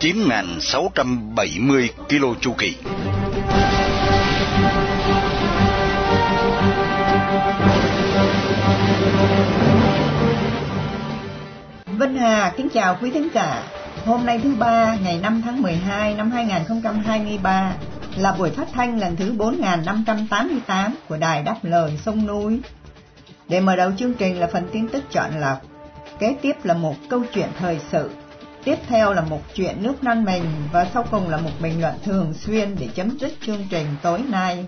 9.670 km chu kỳ. Vân Hà, kính chào quý thính giả. Hôm nay thứ ba, ngày 5 tháng 12 năm 2023 là buổi phát thanh lần thứ 4588 của Đài Đáp Lời Sông Núi. Để mở đầu chương trình là phần tin tức chọn lọc. Kế tiếp là một câu chuyện thời sự. Tiếp theo là một chuyện nước non mình và sau cùng là một bình luận thường xuyên để chấm dứt chương trình tối nay.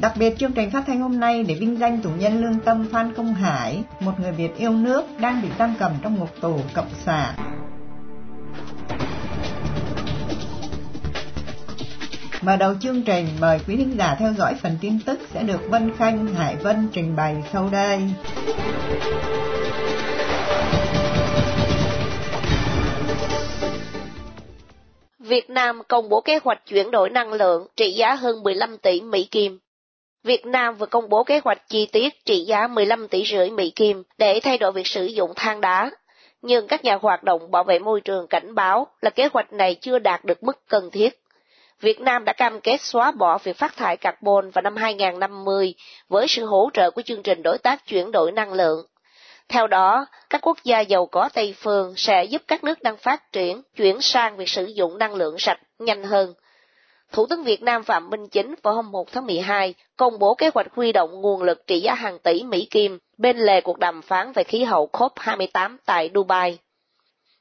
Đặc biệt chương trình phát thanh hôm nay để vinh danh tù nhân lương tâm Phan Công Hải, một người Việt yêu nước đang bị giam cầm trong ngục tù cộng sản. Mở đầu chương trình, mời quý thính giả theo dõi phần tin tức sẽ được Vân Khanh, Hải Vân trình bày sau đây. Việt Nam công bố kế hoạch chuyển đổi năng lượng trị giá hơn 15 tỷ Mỹ Kim. Việt Nam vừa công bố kế hoạch chi tiết trị giá 15 tỷ rưỡi Mỹ Kim để thay đổi việc sử dụng than đá. Nhưng các nhà hoạt động bảo vệ môi trường cảnh báo là kế hoạch này chưa đạt được mức cần thiết. Việt Nam đã cam kết xóa bỏ việc phát thải carbon vào năm 2050 với sự hỗ trợ của chương trình đối tác chuyển đổi năng lượng. Theo đó, các quốc gia giàu có Tây phương sẽ giúp các nước đang phát triển chuyển sang việc sử dụng năng lượng sạch nhanh hơn. Thủ tướng Việt Nam Phạm Minh Chính vào hôm 1 tháng 12 công bố kế hoạch huy động nguồn lực trị giá hàng tỷ Mỹ Kim bên lề cuộc đàm phán về khí hậu COP28 tại Dubai.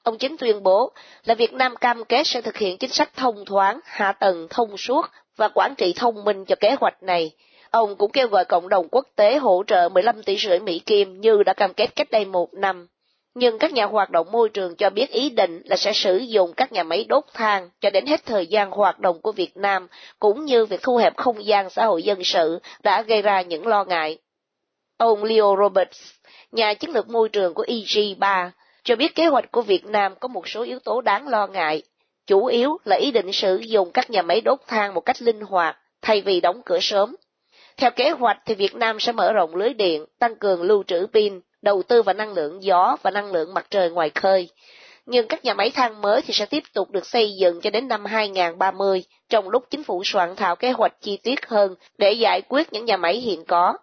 Ông Chính tuyên bố là Việt Nam cam kết sẽ thực hiện chính sách thông thoáng, hạ tầng thông suốt và quản trị thông minh cho kế hoạch này. Ông cũng kêu gọi cộng đồng quốc tế hỗ trợ 15 tỷ rưỡi Mỹ Kim như đã cam kết cách đây một năm. Nhưng các nhà hoạt động môi trường cho biết ý định là sẽ sử dụng các nhà máy đốt than cho đến hết thời gian hoạt động của Việt Nam, cũng như việc thu hẹp không gian xã hội dân sự đã gây ra những lo ngại. Ông Leo Roberts, nhà chiến lược môi trường của EG3, cho biết kế hoạch của Việt Nam có một số yếu tố đáng lo ngại. Chủ yếu là ý định sử dụng các nhà máy đốt than một cách linh hoạt, thay vì đóng cửa sớm. Theo kế hoạch thì Việt Nam sẽ mở rộng lưới điện, tăng cường lưu trữ pin, đầu tư vào năng lượng gió và năng lượng mặt trời ngoài khơi. Nhưng các nhà máy than mới thì sẽ tiếp tục được xây dựng cho đến năm 2030, trong lúc chính phủ soạn thảo kế hoạch chi tiết hơn để giải quyết những nhà máy hiện có.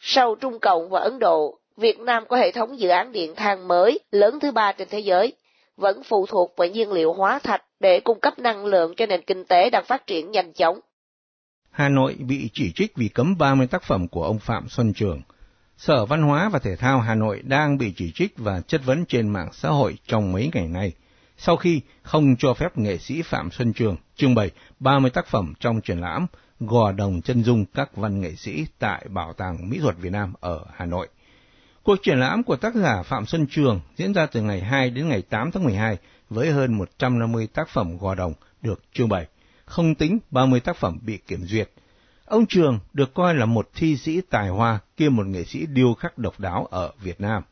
Sau Trung Cộng và Ấn Độ, Việt Nam có hệ thống dự án điện than mới lớn thứ ba trên thế giới, vẫn phụ thuộc vào nhiên liệu hóa thạch để cung cấp năng lượng cho nền kinh tế đang phát triển nhanh chóng. Hà Nội bị chỉ trích vì cấm 30 tác phẩm của ông Phạm Xuân Trường. Sở Văn hóa và Thể thao Hà Nội đang bị chỉ trích và chất vấn trên mạng xã hội trong mấy ngày nay, sau khi không cho phép nghệ sĩ Phạm Xuân Trường trưng bày 30 tác phẩm trong triển lãm Gò Đồng Chân Dung các văn nghệ sĩ tại Bảo tàng Mỹ thuật Việt Nam ở Hà Nội. Cuộc triển lãm của tác giả Phạm Xuân Trường diễn ra từ ngày 2 đến ngày 8 tháng 12 với hơn 150 tác phẩm gò đồng được trưng bày, không tính 30 tác phẩm bị kiểm duyệt. Ông Trường được coi là một thi sĩ tài hoa kia một nghệ sĩ điêu khắc độc đáo ở Việt Nam.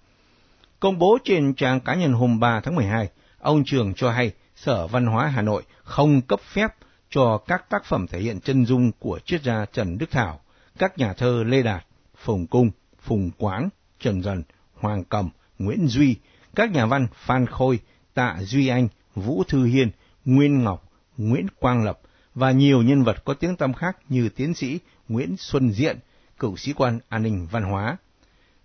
Công bố trên trang cá nhân hôm 3 tháng 12, ông Trường cho hay Sở Văn hóa Hà Nội không cấp phép cho các tác phẩm thể hiện chân dung của triết gia Trần Đức Thảo, các nhà thơ Lê Đạt, Phùng Cung, Phùng Quáng, Trần Dần, Hoàng Cầm, Nguyễn Duy, các nhà văn Phan Khôi, Tạ Duy Anh, Vũ Thư Hiên, Nguyên Ngọc, Nguyễn Quang Lập và nhiều nhân vật có tiếng tăm khác như tiến sĩ Nguyễn Xuân Diện, cựu sĩ quan an ninh văn hóa.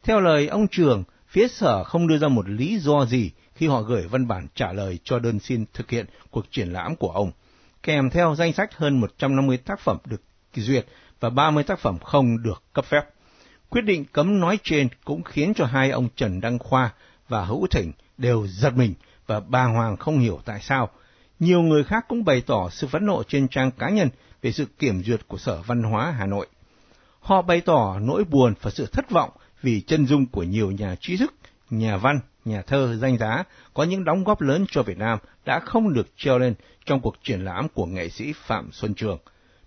Theo lời ông Trường, phía sở không đưa ra một lý do gì khi họ gửi văn bản trả lời cho đơn xin thực hiện cuộc triển lãm của ông, kèm theo danh sách hơn 150 tác phẩm được duyệt và 30 tác phẩm không được cấp phép. Quyết định cấm nói trên cũng khiến cho hai ông Trần Đăng Khoa và Hữu Thịnh đều giật mình và bàng hoàng không hiểu tại sao. Nhiều người khác cũng bày tỏ sự phẫn nộ trên trang cá nhân về sự kiểm duyệt của Sở Văn hóa Hà Nội. Họ bày tỏ nỗi buồn và sự thất vọng vì chân dung của nhiều nhà trí thức, nhà văn, nhà thơ danh giá có những đóng góp lớn cho Việt Nam đã không được treo lên trong cuộc triển lãm của nghệ sĩ Phạm Xuân Trường.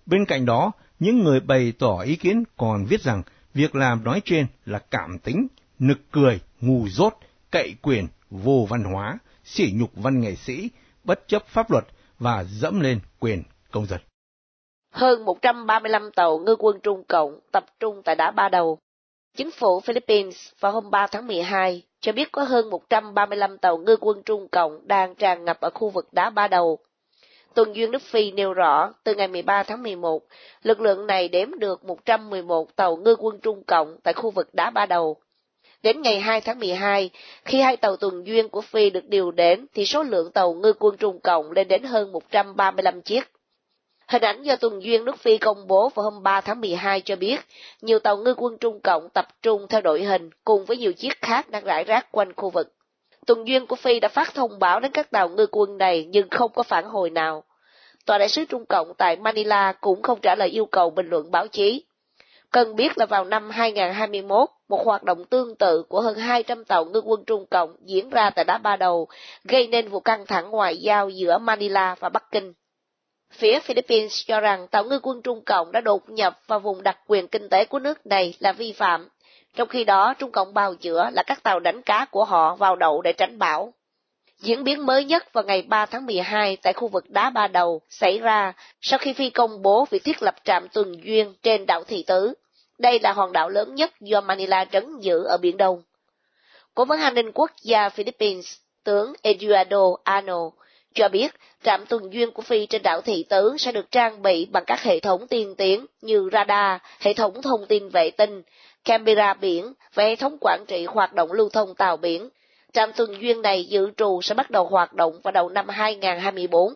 Bên cạnh đó, những người bày tỏ ý kiến còn viết rằng việc làm nói trên là cảm tính, nực cười, ngu dốt, cậy quyền, vô văn hóa, sỉ nhục văn nghệ sĩ, bất chấp pháp luật và dẫm lên quyền công dân. Hơn 135 tàu ngư quân Trung Cộng tập trung tại đá Ba Đầu. Chính phủ Philippines vào hôm 3 tháng 12 cho biết có hơn 135 tàu ngư quân Trung Cộng đang tràn ngập ở khu vực đá Ba Đầu. Tuần Duyên Đức Phi nêu rõ, từ ngày 13 tháng 11, lực lượng này đếm được 111 tàu ngư quân Trung Cộng tại khu vực đá Ba Đầu. Đến ngày 2 tháng 12, khi hai tàu tuần duyên của Phi được điều đến, thì số lượng tàu ngư quân Trung Cộng lên đến hơn 135 chiếc. Hình ảnh do tuần duyên nước Phi công bố vào hôm 3 tháng 12 cho biết, nhiều tàu ngư quân Trung Cộng tập trung theo đội hình cùng với nhiều chiếc khác đang rải rác quanh khu vực. Tuần duyên của Phi đã phát thông báo đến các tàu ngư quân này nhưng không có phản hồi nào. Tòa đại sứ Trung Cộng tại Manila cũng không trả lời yêu cầu bình luận báo chí. Cần biết là vào năm 2021, một hoạt động tương tự của hơn 200 tàu ngư quân Trung Cộng diễn ra tại đá Ba Đầu, gây nên vụ căng thẳng ngoại giao giữa Manila và Bắc Kinh. Phía Philippines cho rằng tàu ngư quân Trung Cộng đã đột nhập vào vùng đặc quyền kinh tế của nước này là vi phạm, trong khi đó Trung Cộng bào chữa là các tàu đánh cá của họ vào đậu để tránh bão. Diễn biến mới nhất vào ngày 3 tháng 12 tại khu vực đá Ba Đầu xảy ra sau khi Phi công bố việc thiết lập trạm tuần duyên trên đảo Thị Tứ. Đây là hòn đảo lớn nhất do Manila trấn giữ ở Biển Đông. Cố vấn an ninh quốc gia Philippines, tướng Eduardo Ano, cho biết trạm tuần duyên của Phi trên đảo Thị Tứ sẽ được trang bị bằng các hệ thống tiên tiến như radar, hệ thống thông tin vệ tinh, camera biển và hệ thống quản trị hoạt động lưu thông tàu biển. Trạm tuần duyên này dự trù sẽ bắt đầu hoạt động vào đầu năm 2024.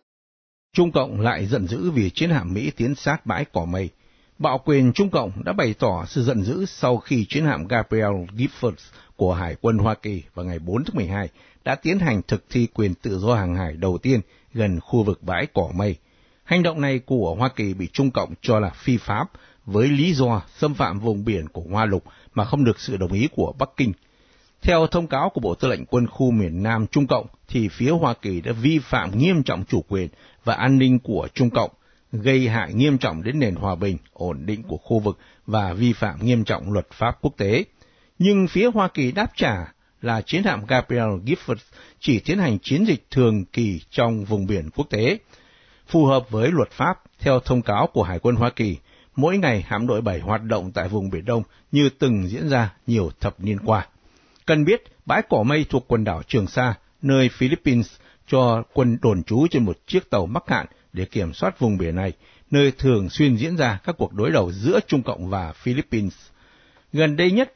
Trung Cộng lại giận dữ vì chiến hạm Mỹ tiến sát bãi cỏ mây. Bạo quyền Trung Cộng đã bày tỏ sự giận dữ sau khi chiến hạm Gabriel Giffords của Hải quân Hoa Kỳ vào ngày 4 tháng 12 đã tiến hành thực thi quyền tự do hàng hải đầu tiên gần khu vực bãi cỏ mây. Hành động này của Hoa Kỳ bị Trung Cộng cho là phi pháp với lý do xâm phạm vùng biển của Hoa Lục mà không được sự đồng ý của Bắc Kinh. Theo thông cáo của Bộ Tư lệnh Quân khu miền Nam Trung Cộng, thì phía Hoa Kỳ đã vi phạm nghiêm trọng chủ quyền và an ninh của Trung Cộng, gây hại nghiêm trọng đến nền hòa bình, ổn định của khu vực và vi phạm nghiêm trọng luật pháp quốc tế. Nhưng phía Hoa Kỳ đáp trả là chiến hạm Gabriel Giffords chỉ tiến hành chiến dịch thường kỳ trong vùng biển quốc tế. Phù hợp với luật pháp, theo thông cáo của Hải quân Hoa Kỳ, mỗi ngày hạm đội 7 hoạt động tại vùng Biển Đông như từng diễn ra nhiều thập niên qua. Cần biết, bãi cỏ mây thuộc quần đảo Trường Sa, nơi Philippines cho quân đồn trú trên một chiếc tàu mắc cạn để kiểm soát vùng biển này, nơi thường xuyên diễn ra các cuộc đối đầu giữa Trung Cộng và Philippines. Gần đây nhất,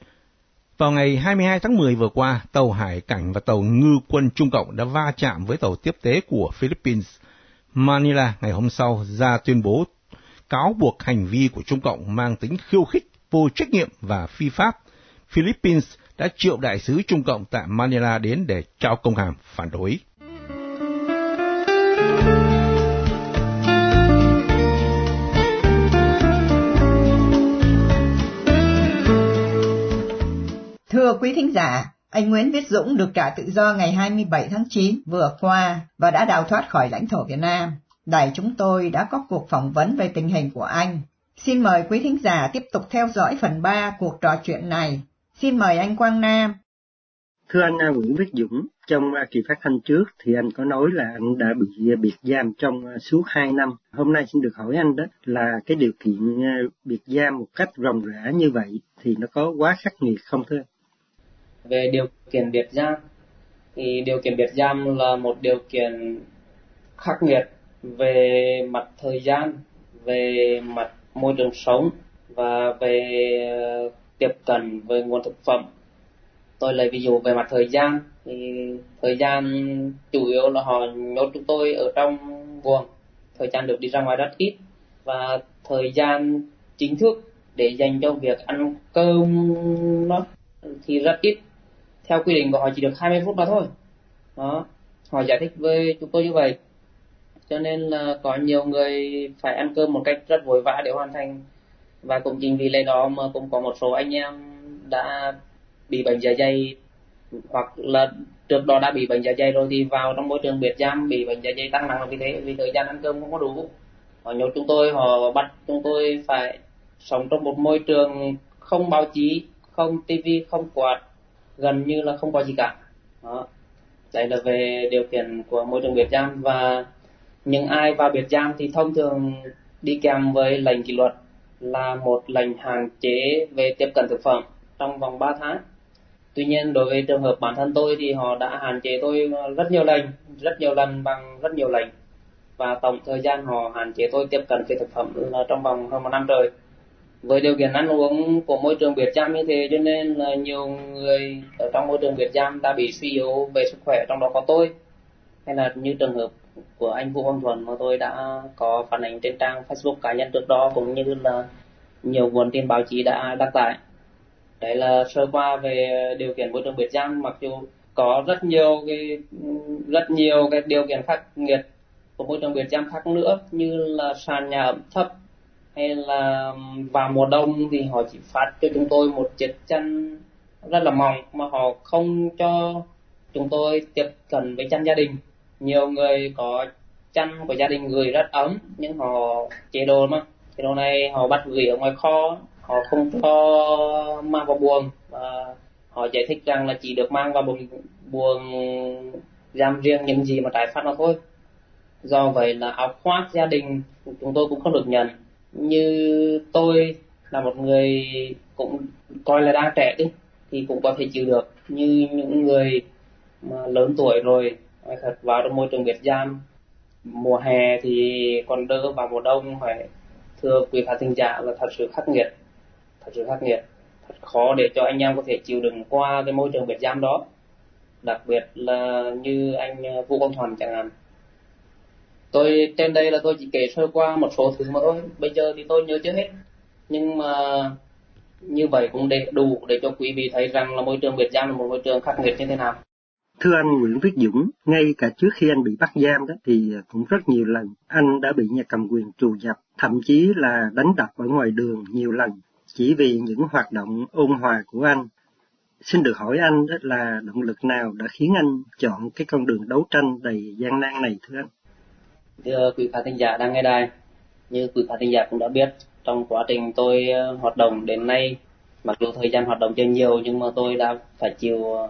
vào ngày 22 tháng 10 vừa qua, tàu hải cảnh và tàu ngư quân Trung Cộng đã va chạm với tàu tiếp tế của Philippines. Manila ngày hôm sau ra tuyên bố cáo buộc hành vi của Trung Cộng mang tính khiêu khích, vô trách nhiệm và phi pháp. Philippines đã triệu đại sứ Trung Cộng tại Manila đến để trao công hàm phản đối. Thưa quý thính giả, anh Nguyễn Viết Dũng được trả tự do ngày 27 tháng 9 vừa qua và đã đào thoát khỏi lãnh thổ Việt Nam. Đài chúng tôi đã có cuộc phỏng vấn về tình hình của anh. Xin mời quý thính giả tiếp tục theo dõi phần 3 cuộc trò chuyện này. Xin mời anh Quang Nam. Thưa anh Nguyễn Viết Dũng, trong kỳ phát thanh trước thì anh có nói là anh đã bị biệt giam trong suốt 2 năm. Hôm nay xin được hỏi anh đó là cái điều kiện biệt giam một cách ròng rã như vậy thì nó có quá khắc nghiệt không thưa? Về điều kiện biệt giam thì điều kiện biệt giam là một điều kiện khắc nghiệt về mặt thời gian, về mặt môi trường sống và về tiếp cận với nguồn thực phẩm. Tôi lấy ví dụ về mặt thời gian, thì thời gian chủ yếu là họ nhốt chúng tôi ở trong buồng thời gian được đi ra ngoài rất ít và thời gian chính thức để dành cho việc ăn cơm nó thì rất ít. Theo quy định của họ chỉ được 20 phút mà thôi. Đó, họ giải thích với chúng tôi như vậy. Cho nên là có nhiều người phải ăn cơm một cách rất vội vã để hoàn thành và cũng chính vì lẽ đó mà cũng có một số anh em đã bị bệnh dạ dày, hoặc là trước đó đã bị bệnh dạ dày rồi thì vào trong môi trường biệt giam bị bệnh dạ dày tăng nặng. Là vì thế, vì thời gian ăn cơm không có đủ, họ nhốt chúng tôi, họ bắt chúng tôi phải sống trong một môi trường không báo chí, không tivi không quạt, gần như là không có gì cả. Đó. Đây là về điều kiện của môi trường biệt giam. Và những ai vào biệt giam thì thông thường đi kèm với lệnh kỷ luật là một lệnh hạn chế về tiếp cận thực phẩm trong vòng 3 tháng. Tuy nhiên đối với trường hợp bản thân tôi thì họ đã hạn chế tôi rất nhiều lần, rất nhiều lần bằng rất nhiều lệnh và tổng thời gian họ hạn chế tôi tiếp cận cái thực phẩm là trong vòng hơn một năm trời. Với điều kiện ăn uống của môi trường biệt giam như thế cho nên là nhiều người ở trong môi trường biệt giam đã bị suy yếu về sức khỏe trong đó có tôi hay là như trường hợp của anh Vũ Quang Thuần mà tôi đã có phản ánh trên trang Facebook cá nhân trước đó cũng như là nhiều nguồn tin báo chí đã đăng tải. Đấy là sơ qua về điều kiện môi trường biệt giam mặc dù có rất nhiều cái, rất nhiều cái điều kiện khắc nghiệt của môi trường biệt giam khác nữa, như là sàn nhà ẩm thấp hay là vào mùa đông thì họ chỉ phát cho chúng tôi một chiếc chăn rất là mỏng mà họ không cho chúng tôi tiếp cận với chăn gia đình nhiều người có chăn của gia đình gửi rất ấm, nhưng họ chế độ mà. Chế độ này họ bắt gửi ở ngoài kho, họ không cho mang vào buồng. Và họ giải thích rằng là chỉ được mang vào buồng buồng giam riêng những gì mà trái pháp nó thôi. Do vậy là áo khoác gia đình chúng tôi cũng không được nhận. Như tôi là một người cũng coi là đang trẻ đi, thì cũng có thể chịu được. Như những người mà lớn tuổi rồi thật, vào trong môi trường biệt giam, mùa hè thì còn đỡ vào mùa đông, phải thưa quý khán thính giả là thật sự khắc nghiệt, thật sự khắc nghiệt, thật khó để cho anh em có thể chịu đựng qua cái môi trường biệt giam đó, đặc biệt là như anh ờ, Vũ công Thuần chẳng hạn. Tôi, trên đây là tôi chỉ kể sơ qua một số thứ mà thôi, bây giờ thì tôi nhớ chưa hết, nhưng mà như vậy cũng để đủ để cho quý vị thấy rằng là môi trường biệt giam là một môi trường khắc nghiệt như thế nào. Thưa anh Nguyễn Viết Dũng, ngay cả trước khi anh bị bắt giam đó thì cũng rất nhiều lần anh đã bị nhà cầm quyền trù dập, thậm chí là đánh đập ở ngoài đường nhiều lần chỉ vì những hoạt động ôn hòa của anh. Xin được hỏi anh đó là động lực nào đã khiến anh chọn cái con đường đấu tranh đầy gian nan này thưa anh? Thưa quý khán thính giả đang nghe đài, như quý khán thính giả cũng đã biết, trong quá trình tôi ờ, hoạt động đến nay, mặc dù thời gian hoạt động chưa nhiều nhưng mà tôi đã phải chịu ờ,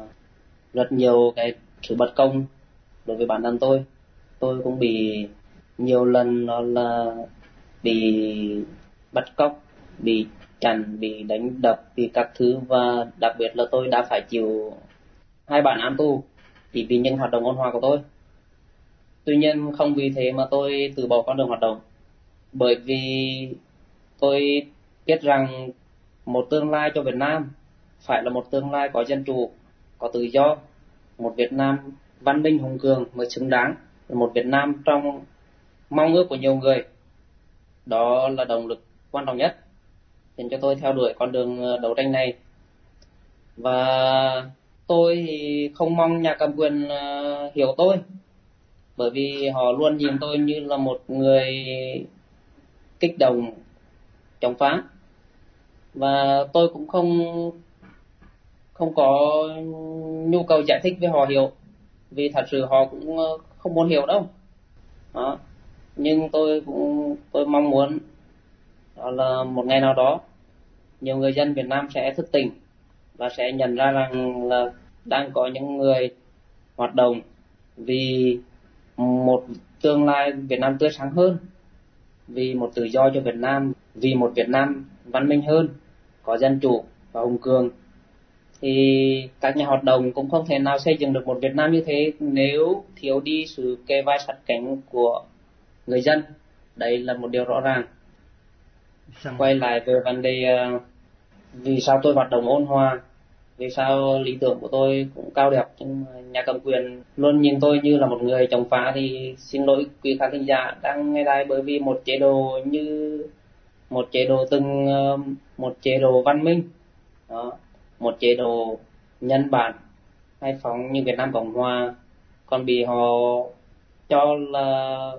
rất nhiều cái sự bất công đối với bản thân tôi. Tôi cũng bị nhiều lần nó là bị bắt cóc, bị chặn, bị đánh đập, bị các thứ và đặc biệt là tôi đã phải chịu hai bản án tù chỉ vì những hoạt động ôn hòa của tôi. Tuy nhiên không vì thế mà tôi từ bỏ con đường hoạt động, bởi vì tôi biết rằng một tương lai cho Việt Nam phải là một tương lai có dân chủ có tự do, một Việt Nam văn minh hùng cường mới xứng đáng, một Việt Nam trong mong ước của nhiều người. Đó là động lực quan trọng nhất khiến cho tôi theo đuổi con đường ờ, đấu tranh này. Và tôi thì không mong nhà cầm quyền ờ, hiểu tôi, bởi vì họ luôn nhìn tôi như là một người kích động, chống phá. Và tôi cũng không không có nhu cầu giải thích với họ hiểu. Vì thật sự họ cũng ờ, không muốn hiểu đâu. Đó. Nhưng tôi cũng, tôi mong muốn đó là một ngày nào đó, nhiều người dân Việt Nam sẽ thức tỉnh và sẽ nhận ra rằng là đang có những người hoạt động vì một tương lai Việt Nam tươi sáng hơn, vì một tự do cho Việt Nam, vì một Việt Nam văn minh hơn, có dân chủ và hùng cường thì các nhà hoạt động cũng không thể nào xây dựng được một Việt Nam như thế nếu thiếu đi sự kề vai sát cánh của người dân. Đấy là một điều rõ ràng. Xong. quay lại về vấn đề uh, vì sao tôi hoạt động ôn hòa vì sao lý tưởng của tôi cũng cao đẹp nhưng mà nhà cầm quyền luôn nhìn tôi như là một người chống phá thì xin lỗi quý khán thính giả đang nghe đài bởi vì một chế độ như một chế độ từng uh, một chế độ văn minh. Đó một chế độ nhân bản, hay phóng như Việt Nam Cộng Hòa. Còn bị họ cho là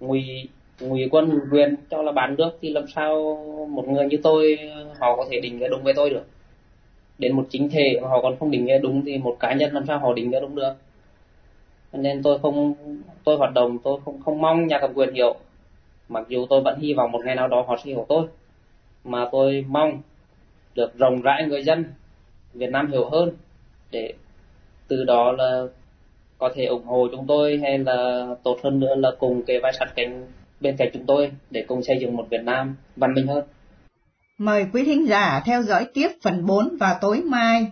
ngụy ngụy quân quyền cho là bán nước thì làm sao một người như tôi, họ có thể định nghĩa đúng với tôi được? Đến một chính thể mà họ còn không định nghĩa đúng thì một cá nhân làm sao họ định nghĩa đúng được? Nên tôi không, tôi hoạt động, tôi không không mong nhà cầm quyền hiểu. Mặc dù tôi vẫn hy vọng một ngày nào đó họ sẽ hiểu tôi. Mà tôi mong được rộng rãi người dân Việt Nam hiểu hơn để từ đó là có thể ủng hộ chúng tôi hay là tốt hơn nữa là cùng kề vai sát cánh bên cạnh chúng tôi để cùng xây dựng một Việt Nam văn minh hơn. Mời quý thính giả theo dõi tiếp phần 4 vào tối mai.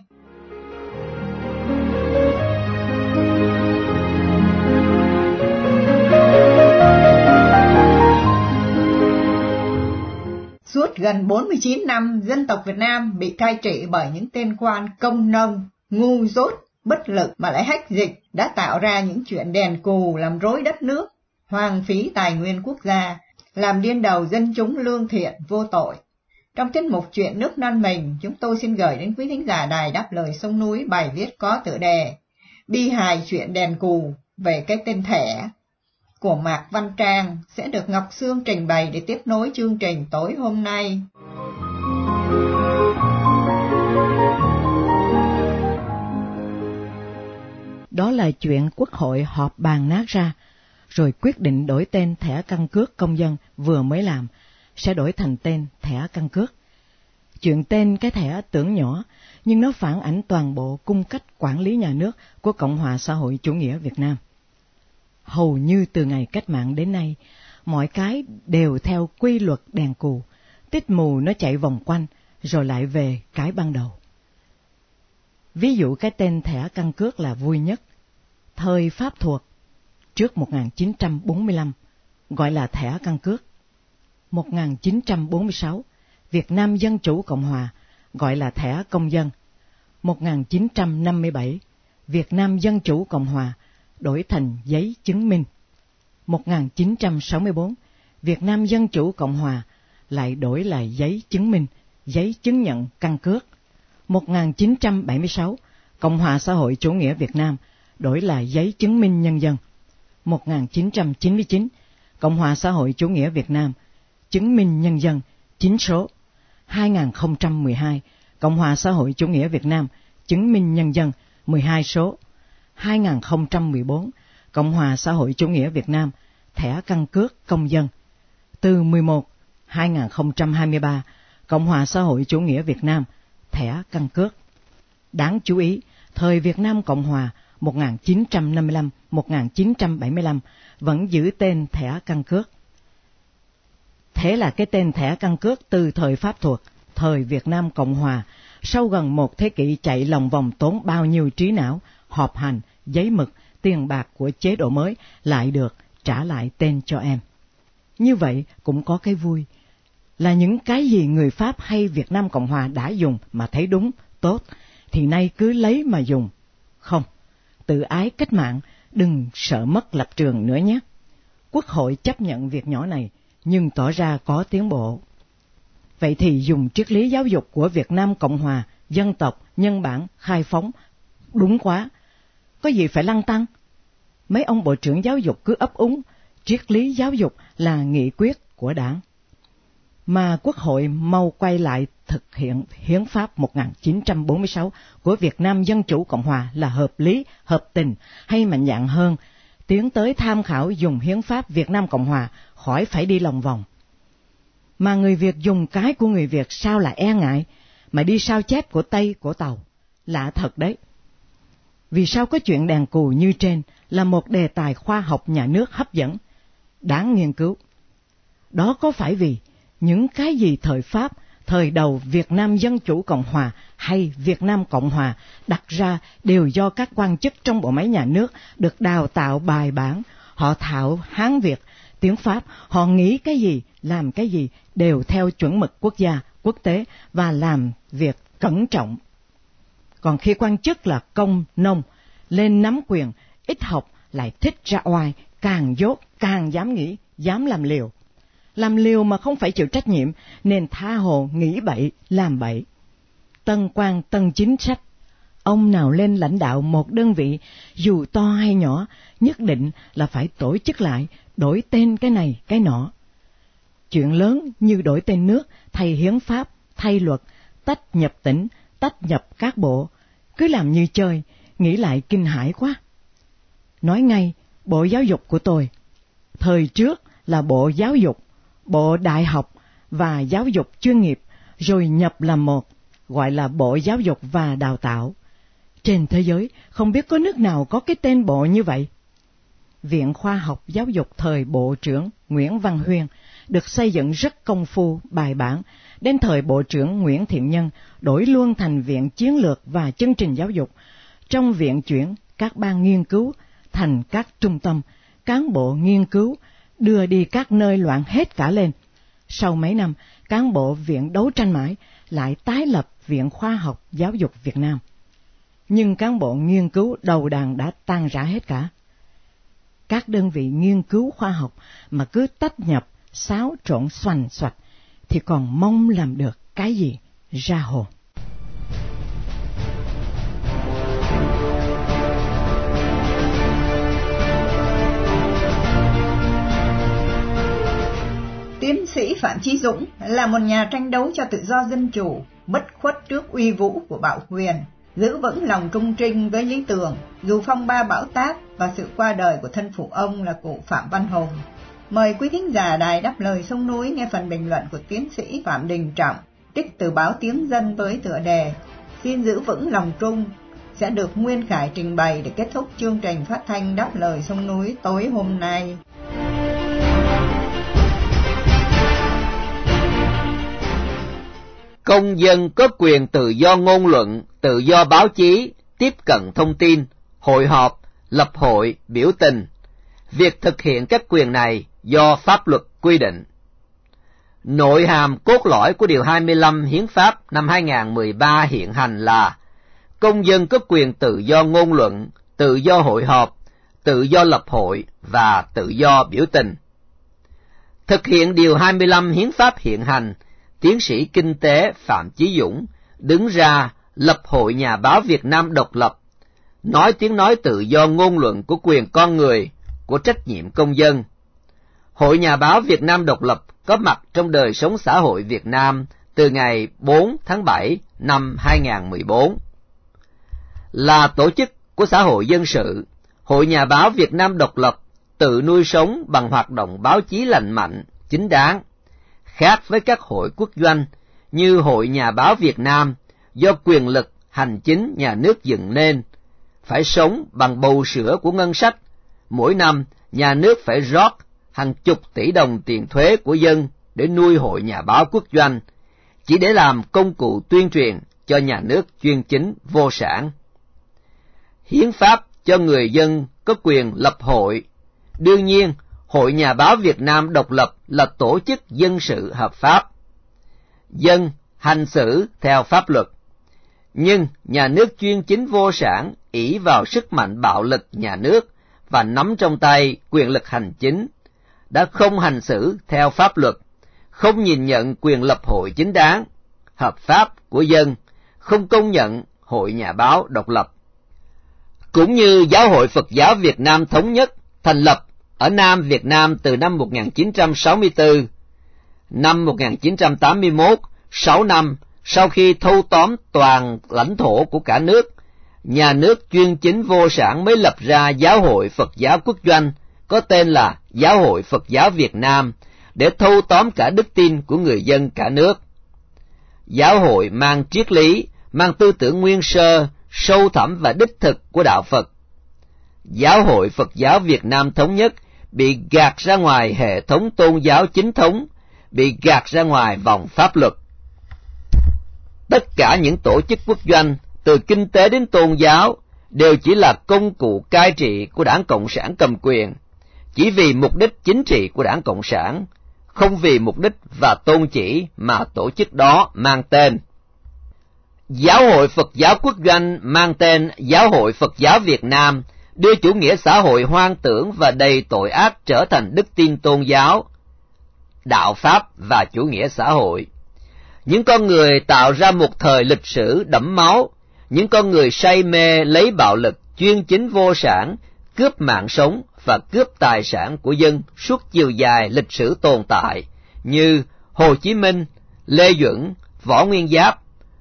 Suốt gần 49 năm, dân tộc Việt Nam bị cai trị bởi những tên quan công nông, ngu dốt, bất lực mà lại hách dịch đã tạo ra những chuyện đèn cù làm rối đất nước, hoang phí tài nguyên quốc gia, làm điên đầu dân chúng lương thiện vô tội. Trong tiết mục chuyện nước non mình, chúng tôi xin gửi đến quý thính giả đài đáp lời sông núi bài viết có tựa đề Bi hài chuyện đèn cù về cái tên thẻ của Mạc Văn Trang sẽ được Ngọc Sương trình bày để tiếp nối chương trình tối hôm nay. Đó là chuyện Quốc hội họp bàn nát ra, rồi quyết định đổi tên thẻ căn cước công dân vừa mới làm, sẽ đổi thành tên thẻ căn cước. Chuyện tên cái thẻ tưởng nhỏ, nhưng nó phản ảnh toàn bộ cung cách quản lý nhà nước của Cộng hòa xã hội chủ nghĩa Việt Nam. Hầu như từ ngày cách mạng đến nay, mọi cái đều theo quy luật đèn cù, tích mù nó chạy vòng quanh, rồi lại về cái ban đầu. Ví dụ cái tên thẻ căn cước là vui nhất. Thời Pháp thuộc, trước 1945, gọi là thẻ căn cước. 1946, Việt Nam Dân Chủ Cộng Hòa, gọi là thẻ công dân. 1957, Việt Nam Dân Chủ Cộng Hòa, đổi thành giấy chứng minh. 1964, Việt Nam Dân Chủ Cộng Hòa lại đổi lại giấy chứng minh, giấy chứng nhận căn cước. 1976, Cộng hòa xã hội chủ nghĩa Việt Nam đổi lại giấy chứng minh nhân dân. 1999, Cộng hòa xã hội chủ nghĩa Việt Nam chứng minh nhân dân chính số. 2012, Cộng hòa xã hội chủ nghĩa Việt Nam chứng minh nhân dân 12 số. 2014, Cộng hòa xã hội chủ nghĩa Việt Nam thẻ căn cước công dân. Từ 11 2023, Cộng hòa xã hội chủ nghĩa Việt Nam thẻ căn cước. Đáng chú ý, thời Việt Nam Cộng Hòa 1955-1975 vẫn giữ tên thẻ căn cước. Thế là cái tên thẻ căn cước từ thời Pháp thuộc, thời Việt Nam Cộng Hòa, sau gần một thế kỷ chạy lòng vòng tốn bao nhiêu trí não, họp hành, giấy mực, tiền bạc của chế độ mới lại được trả lại tên cho em. Như vậy cũng có cái vui, là những cái gì người Pháp hay Việt Nam Cộng Hòa đã dùng mà thấy đúng, tốt, thì nay cứ lấy mà dùng. Không, tự ái cách mạng, đừng sợ mất lập trường nữa nhé. Quốc hội chấp nhận việc nhỏ này, nhưng tỏ ra có tiến bộ. Vậy thì dùng triết lý giáo dục của Việt Nam Cộng Hòa, dân tộc, nhân bản, khai phóng, đúng quá. Có gì phải lăng tăng? Mấy ông bộ trưởng giáo dục cứ ấp úng, triết lý giáo dục là nghị quyết của đảng mà Quốc hội mau quay lại thực hiện Hiến pháp 1946 của Việt Nam Dân Chủ Cộng Hòa là hợp lý, hợp tình, hay mạnh dạng hơn, tiến tới tham khảo dùng Hiến pháp Việt Nam Cộng Hòa khỏi phải đi lòng vòng. Mà người Việt dùng cái của người Việt sao là e ngại, mà đi sao chép của Tây của Tàu. Lạ thật đấy. Vì sao có chuyện đàn cù như trên là một đề tài khoa học nhà nước hấp dẫn, đáng nghiên cứu. Đó có phải vì những cái gì thời Pháp, thời đầu Việt Nam Dân Chủ Cộng Hòa hay Việt Nam Cộng Hòa đặt ra đều do các quan chức trong bộ máy nhà nước được đào tạo bài bản, họ thạo Hán Việt, tiếng Pháp, họ nghĩ cái gì, làm cái gì đều theo chuẩn mực quốc gia, quốc tế và làm việc cẩn trọng. Còn khi quan chức là công, nông, lên nắm quyền, ít học lại thích ra oai, càng dốt, càng dám nghĩ, dám làm liều làm liều mà không phải chịu trách nhiệm, nên tha hồ nghĩ bậy, làm bậy. Tân quan tân chính sách, ông nào lên lãnh đạo một đơn vị, dù to hay nhỏ, nhất định là phải tổ chức lại, đổi tên cái này, cái nọ. Chuyện lớn như đổi tên nước, thay hiến pháp, thay luật, tách nhập tỉnh, tách nhập các bộ, cứ làm như chơi, nghĩ lại kinh hãi quá. Nói ngay, bộ giáo dục của tôi, thời trước là bộ giáo dục, bộ đại học và giáo dục chuyên nghiệp, rồi nhập làm một, gọi là bộ giáo dục và đào tạo. Trên thế giới, không biết có nước nào có cái tên bộ như vậy. Viện Khoa học Giáo dục thời Bộ trưởng Nguyễn Văn Huyên được xây dựng rất công phu, bài bản. Đến thời Bộ trưởng Nguyễn Thiện Nhân đổi luôn thành Viện Chiến lược và Chương trình Giáo dục. Trong viện chuyển các ban nghiên cứu thành các trung tâm, cán bộ nghiên cứu đưa đi các nơi loạn hết cả lên. Sau mấy năm, cán bộ Viện Đấu tranh mãi lại tái lập Viện Khoa học Giáo dục Việt Nam. Nhưng cán bộ nghiên cứu đầu đàn đã tan rã hết cả các đơn vị nghiên cứu khoa học mà cứ tách nhập, xáo trộn xoành xoạch, thì còn mong làm được cái gì ra hồn. Tiến sĩ Phạm Chí Dũng là một nhà tranh đấu cho tự do dân chủ, bất khuất trước uy vũ của bạo quyền, giữ vững lòng trung trinh với lý tưởng, dù phong ba bão táp và sự qua đời của thân phụ ông là cụ Phạm Văn Hùng. Mời quý thính giả đài đáp lời sông núi nghe phần bình luận của tiến sĩ Phạm Đình Trọng, trích từ báo Tiếng Dân với tựa đề Xin giữ vững lòng trung sẽ được Nguyên Khải trình bày để kết thúc chương trình phát thanh đáp lời sông núi tối hôm nay. Công dân có quyền tự do ngôn luận, tự do báo chí, tiếp cận thông tin, hội họp, lập hội, biểu tình. Việc thực hiện các quyền này do pháp luật quy định. Nội hàm cốt lõi của Điều 25 Hiến pháp năm 2013 hiện hành là công dân có quyền tự do ngôn luận, tự do hội họp, tự do lập hội và tự do biểu tình. Thực hiện Điều 25 Hiến pháp hiện hành, tiến sĩ kinh tế Phạm Chí Dũng đứng ra lập Hội Nhà báo Việt Nam độc lập, nói tiếng nói tự do ngôn luận của quyền con người, của trách nhiệm công dân. Hội Nhà báo Việt Nam độc lập có mặt trong đời sống xã hội Việt Nam từ ngày 4 tháng 7 năm 2014. Là tổ chức của xã hội dân sự, Hội Nhà báo Việt Nam độc lập tự nuôi sống bằng hoạt động báo chí lành mạnh, chính đáng, khác với các hội quốc doanh như Hội Nhà báo Việt Nam do quyền lực hành chính nhà nước dựng nên, phải sống bằng bầu sữa của ngân sách. Mỗi năm, nhà nước phải rót hàng chục tỷ đồng tiền thuế của dân để nuôi hội nhà báo quốc doanh, chỉ để làm công cụ tuyên truyền cho nhà nước chuyên chính vô sản. Hiến pháp cho người dân có quyền lập hội. Đương nhiên, Hội Nhà báo Việt Nam độc lập là tổ chức dân sự hợp pháp. Dân hành xử theo pháp luật. Nhưng nhà nước chuyên chính vô sản ỷ vào sức mạnh bạo lực nhà nước và nắm trong tay quyền lực hành chính, đã không hành xử theo pháp luật, không nhìn nhận quyền lập hội chính đáng, hợp pháp của dân, không công nhận hội nhà báo độc lập. Cũng như Giáo hội Phật giáo Việt Nam Thống nhất thành lập ở Nam Việt Nam từ năm 1964, năm 1981, 6 năm sau khi thâu tóm toàn lãnh thổ của cả nước, nhà nước chuyên chính vô sản mới lập ra Giáo hội Phật giáo quốc doanh, có tên là Giáo hội Phật giáo Việt Nam, để thâu tóm cả đức tin của người dân cả nước. Giáo hội mang triết lý, mang tư tưởng nguyên sơ, sâu thẳm và đích thực của đạo Phật. Giáo hội Phật giáo Việt Nam thống nhất bị gạt ra ngoài hệ thống tôn giáo chính thống, bị gạt ra ngoài vòng pháp luật. Tất cả những tổ chức quốc doanh, từ kinh tế đến tôn giáo, đều chỉ là công cụ cai trị của đảng Cộng sản cầm quyền, chỉ vì mục đích chính trị của đảng Cộng sản, không vì mục đích và tôn chỉ mà tổ chức đó mang tên. Giáo hội Phật giáo quốc doanh mang tên Giáo hội Phật giáo Việt Nam đưa chủ nghĩa xã hội hoang tưởng và đầy tội ác trở thành đức tin tôn giáo, đạo Pháp và chủ nghĩa xã hội. Những con người tạo ra một thời lịch sử đẫm máu, những con người say mê lấy bạo lực chuyên chính vô sản, cướp mạng sống và cướp tài sản của dân suốt chiều dài lịch sử tồn tại, như Hồ Chí Minh, Lê Duẩn, Võ Nguyên Giáp,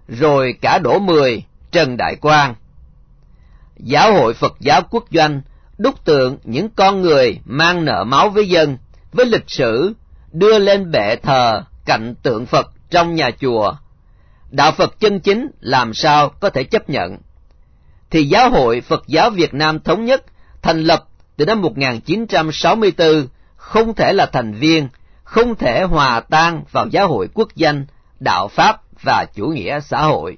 rồi cả đổ mười, Trần Đại Quang. Giáo hội Phật giáo quốc doanh đúc tượng những con người mang nợ máu với dân, với lịch sử, đưa lên bệ thờ cạnh tượng Phật trong nhà chùa. Đạo Phật chân chính làm sao có thể chấp nhận? Thì Giáo hội Phật giáo Việt Nam Thống nhất thành lập từ năm 1964 không thể là thành viên, không thể hòa tan vào giáo hội quốc danh, đạo Pháp và chủ nghĩa xã hội.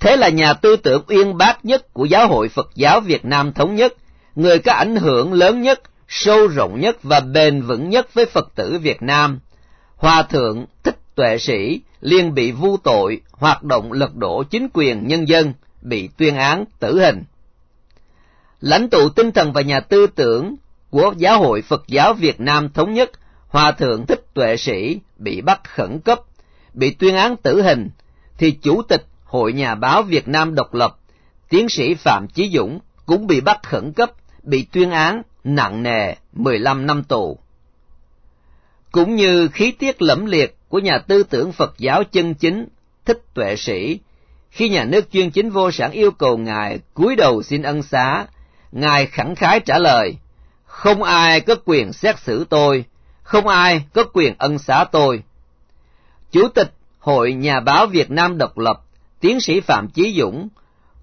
Thế là nhà tư tưởng uyên bác nhất của giáo hội Phật giáo Việt Nam Thống nhất, người có ảnh hưởng lớn nhất, sâu rộng nhất và bền vững nhất với Phật tử Việt Nam, Hòa Thượng Thích Tuệ Sĩ liên bị vu tội, hoạt động lật đổ chính quyền nhân dân, bị tuyên án tử hình. Lãnh tụ tinh thần và nhà tư tưởng của Giáo hội Phật giáo Việt Nam Thống nhất, Hòa Thượng Thích Tuệ Sĩ bị bắt khẩn cấp, bị tuyên án tử hình, thì Chủ tịch Hội Nhà báo Việt Nam độc lập, tiến sĩ Phạm Chí Dũng cũng bị bắt khẩn cấp, bị tuyên án nặng nề 15 năm tù. Cũng như khí tiết lẫm liệt của nhà tư tưởng Phật giáo chân chính Thích Tuệ Sĩ, khi nhà nước chuyên chính vô sản yêu cầu Ngài cúi đầu xin ân xá, Ngài khẳng khái trả lời, không ai có quyền xét xử tôi, không ai có quyền ân xá tôi. Chủ tịch Hội Nhà báo Việt Nam độc lập, tiến sĩ Phạm Chí Dũng,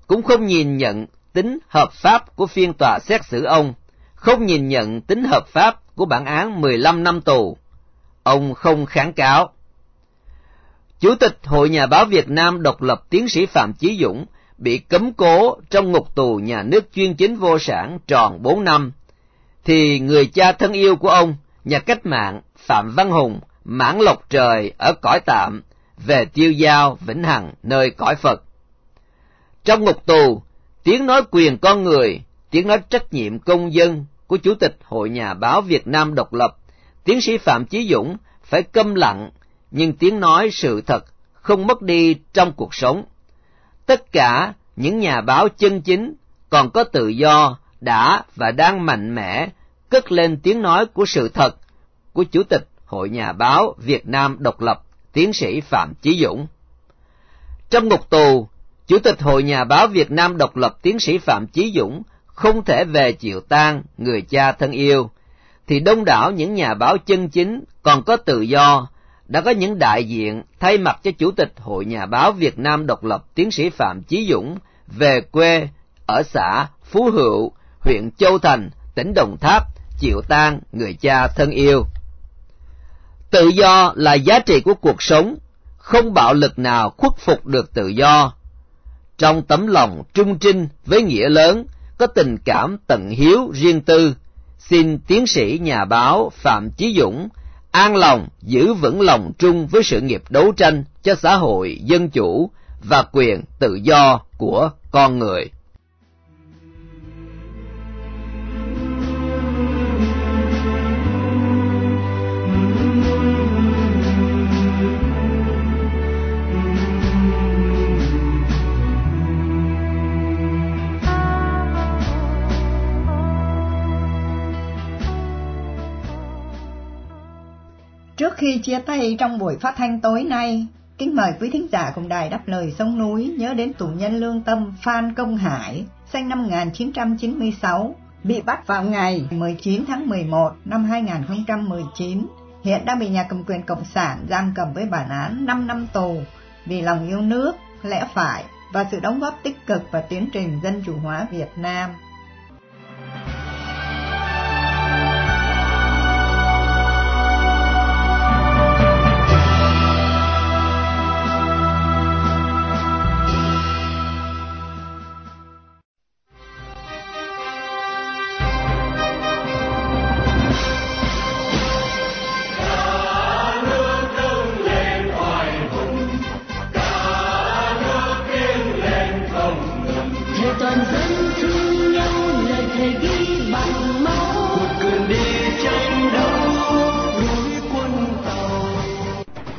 cũng không nhìn nhận tính hợp pháp của phiên tòa xét xử ông, không nhìn nhận tính hợp pháp của bản án 15 năm tù. Ông không kháng cáo. Chủ tịch Hội Nhà báo Việt Nam độc lập tiến sĩ Phạm Chí Dũng bị cấm cố trong ngục tù nhà nước chuyên chính vô sản tròn bốn năm, thì người cha thân yêu của ông, nhà cách mạng Phạm Văn Hùng, mãn lộc trời ở cõi tạm, về tiêu giao vĩnh hằng nơi cõi Phật. Trong ngục tù, tiếng nói quyền con người, tiếng nói trách nhiệm công dân của Chủ tịch Hội Nhà báo Việt Nam độc lập, tiến sĩ Phạm Chí Dũng phải câm lặng, nhưng tiếng nói sự thật không mất đi trong cuộc sống. Tất cả những nhà báo chân chính còn có tự do đã và đang mạnh mẽ cất lên tiếng nói của sự thật của Chủ tịch Hội Nhà báo Việt Nam độc lập, tiến sĩ Phạm Chí Dũng. Trong ngục tù, Chủ tịch Hội Nhà báo Việt Nam độc lập tiến sĩ Phạm Chí Dũng không thể về chịu tang người cha thân yêu, thì đông đảo những nhà báo chân chính còn có tự do, đã có những đại diện thay mặt cho Chủ tịch Hội Nhà báo Việt Nam độc lập tiến sĩ Phạm Chí Dũng về quê ở xã Phú Hữu, huyện Châu Thành, tỉnh Đồng Tháp, chịu tang người cha thân yêu. Tự do là giá trị của cuộc sống, không bạo lực nào khuất phục được tự do. Trong tấm lòng trung trinh với nghĩa lớn, có tình cảm tận hiếu riêng tư, xin tiến sĩ nhà báo Phạm Chí Dũng an lòng, giữ vững lòng trung với sự nghiệp đấu tranh cho xã hội, dân chủ và quyền tự do của con người. Khi chia tay trong buổi phát thanh tối nay, kính mời quý thính giả cùng đài đáp lời sông núi nhớ đến tù nhân lương tâm Phan Công Hải, sinh năm 1996, bị bắt vào ngày 19 tháng 11 năm 2019. Hiện đang bị nhà cầm quyền Cộng sản giam cầm với bản án 5 năm tù vì lòng yêu nước, lẽ phải và sự đóng góp tích cực vào tiến trình dân chủ hóa Việt Nam.